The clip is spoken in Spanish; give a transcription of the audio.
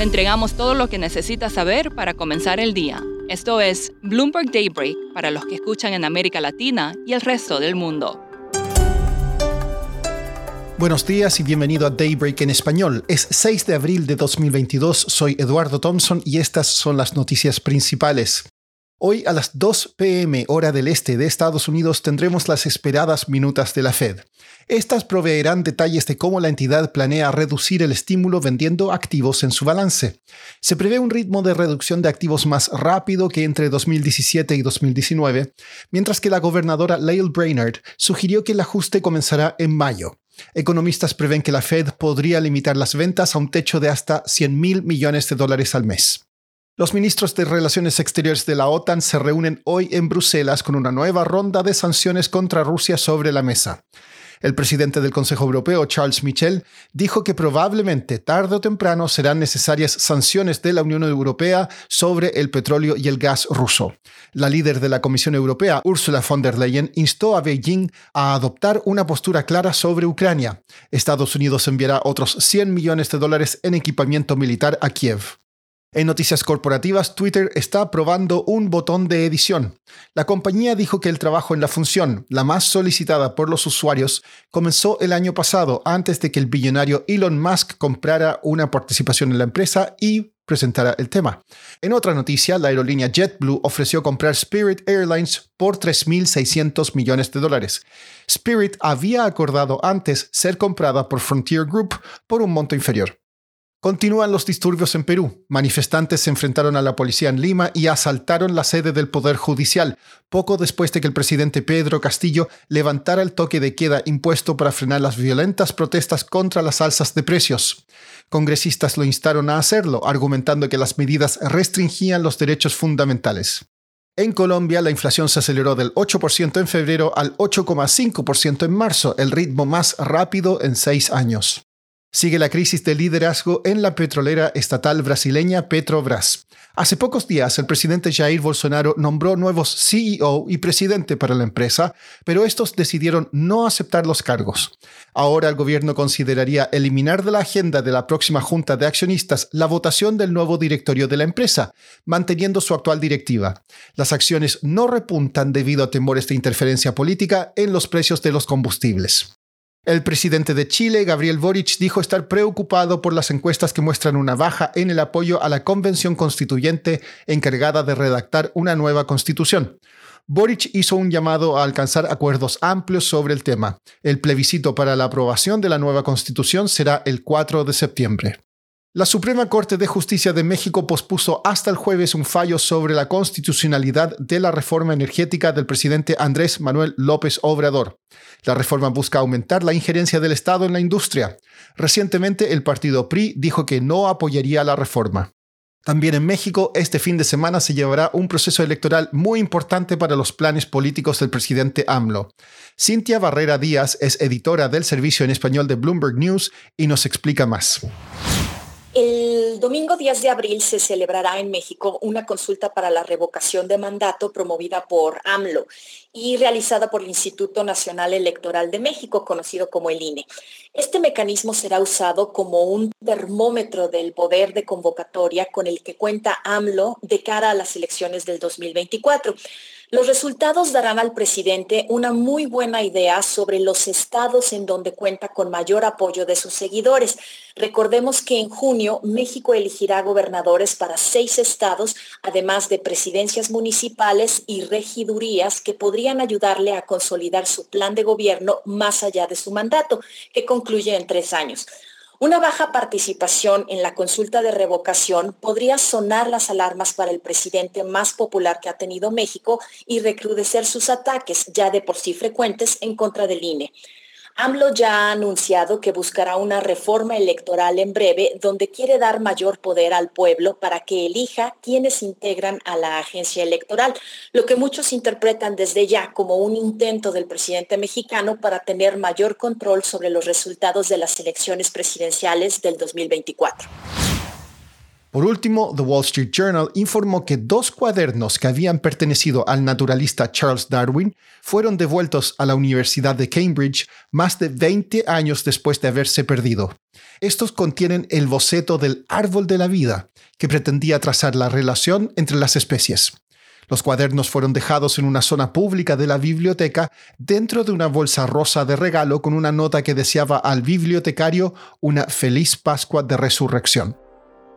Le entregamos todo lo que necesita saber para comenzar el día. Esto es Bloomberg Daybreak para los que escuchan en América Latina y el resto del mundo. Buenos días y bienvenido a Daybreak en español. Es 6 de abril de 2022, soy Eduardo Thompson y estas son las noticias principales. Hoy a las 2 pm hora del este de Estados Unidos tendremos las esperadas minutas de la Fed. Estas proveerán detalles de cómo la entidad planea reducir el estímulo vendiendo activos en su balance. Se prevé un ritmo de reducción de activos más rápido que entre 2017 y 2019, mientras que la gobernadora Lael Brainerd sugirió que el ajuste comenzará en mayo. Economistas prevén que la Fed podría limitar las ventas a un techo de hasta 100 mil millones de dólares al mes. Los ministros de Relaciones Exteriores de la OTAN se reúnen hoy en Bruselas con una nueva ronda de sanciones contra Rusia sobre la mesa. El presidente del Consejo Europeo, Charles Michel, dijo que probablemente tarde o temprano serán necesarias sanciones de la Unión Europea sobre el petróleo y el gas ruso. La líder de la Comisión Europea, Ursula von der Leyen, instó a Beijing a adoptar una postura clara sobre Ucrania. Estados Unidos enviará otros 100 millones de dólares en equipamiento militar a Kiev. En noticias corporativas, Twitter está probando un botón de edición. La compañía dijo que el trabajo en la función, la más solicitada por los usuarios, comenzó el año pasado antes de que el billonario Elon Musk comprara una participación en la empresa y presentara el tema. En otra noticia, la aerolínea JetBlue ofreció comprar Spirit Airlines por 3.600 millones de dólares. Spirit había acordado antes ser comprada por Frontier Group por un monto inferior. Continúan los disturbios en Perú. Manifestantes se enfrentaron a la policía en Lima y asaltaron la sede del Poder Judicial, poco después de que el presidente Pedro Castillo levantara el toque de queda impuesto para frenar las violentas protestas contra las alzas de precios. Congresistas lo instaron a hacerlo, argumentando que las medidas restringían los derechos fundamentales. En Colombia, la inflación se aceleró del 8% en febrero al 8,5% en marzo, el ritmo más rápido en seis años. Sigue la crisis de liderazgo en la petrolera estatal brasileña Petrobras. Hace pocos días, el presidente Jair Bolsonaro nombró nuevos CEO y presidente para la empresa, pero estos decidieron no aceptar los cargos. Ahora el gobierno consideraría eliminar de la agenda de la próxima junta de accionistas la votación del nuevo directorio de la empresa, manteniendo su actual directiva. Las acciones no repuntan debido a temores de interferencia política en los precios de los combustibles. El presidente de Chile, Gabriel Boric, dijo estar preocupado por las encuestas que muestran una baja en el apoyo a la convención constituyente encargada de redactar una nueva constitución. Boric hizo un llamado a alcanzar acuerdos amplios sobre el tema. El plebiscito para la aprobación de la nueva constitución será el 4 de septiembre. La Suprema Corte de Justicia de México pospuso hasta el jueves un fallo sobre la constitucionalidad de la reforma energética del presidente Andrés Manuel López Obrador. La reforma busca aumentar la injerencia del Estado en la industria. Recientemente el partido PRI dijo que no apoyaría la reforma. También en México, este fin de semana se llevará un proceso electoral muy importante para los planes políticos del presidente AMLO. Cintia Barrera Díaz es editora del servicio en español de Bloomberg News y nos explica más. El domingo 10 de abril se celebrará en México una consulta para la revocación de mandato promovida por AMLO y realizada por el Instituto Nacional Electoral de México, conocido como el INE. Este mecanismo será usado como un termómetro del poder de convocatoria con el que cuenta AMLO de cara a las elecciones del 2024. Los resultados darán al presidente una muy buena idea sobre los estados en donde cuenta con mayor apoyo de sus seguidores. Recordemos que en junio México elegirá gobernadores para seis estados, además de presidencias municipales y regidurías que podrían ayudarle a consolidar su plan de gobierno más allá de su mandato, que concluye en tres años. Una baja participación en la consulta de revocación podría sonar las alarmas para el presidente más popular que ha tenido México y recrudecer sus ataques, ya de por sí frecuentes, en contra del INE. AMLO ya ha anunciado que buscará una reforma electoral en breve donde quiere dar mayor poder al pueblo para que elija quienes integran a la agencia electoral, lo que muchos interpretan desde ya como un intento del presidente mexicano para tener mayor control sobre los resultados de las elecciones presidenciales del 2024. Por último, The Wall Street Journal informó que dos cuadernos que habían pertenecido al naturalista Charles Darwin fueron devueltos a la Universidad de Cambridge más de 20 años después de haberse perdido. Estos contienen el boceto del árbol de la vida, que pretendía trazar la relación entre las especies. Los cuadernos fueron dejados en una zona pública de la biblioteca dentro de una bolsa rosa de regalo con una nota que deseaba al bibliotecario una feliz Pascua de Resurrección.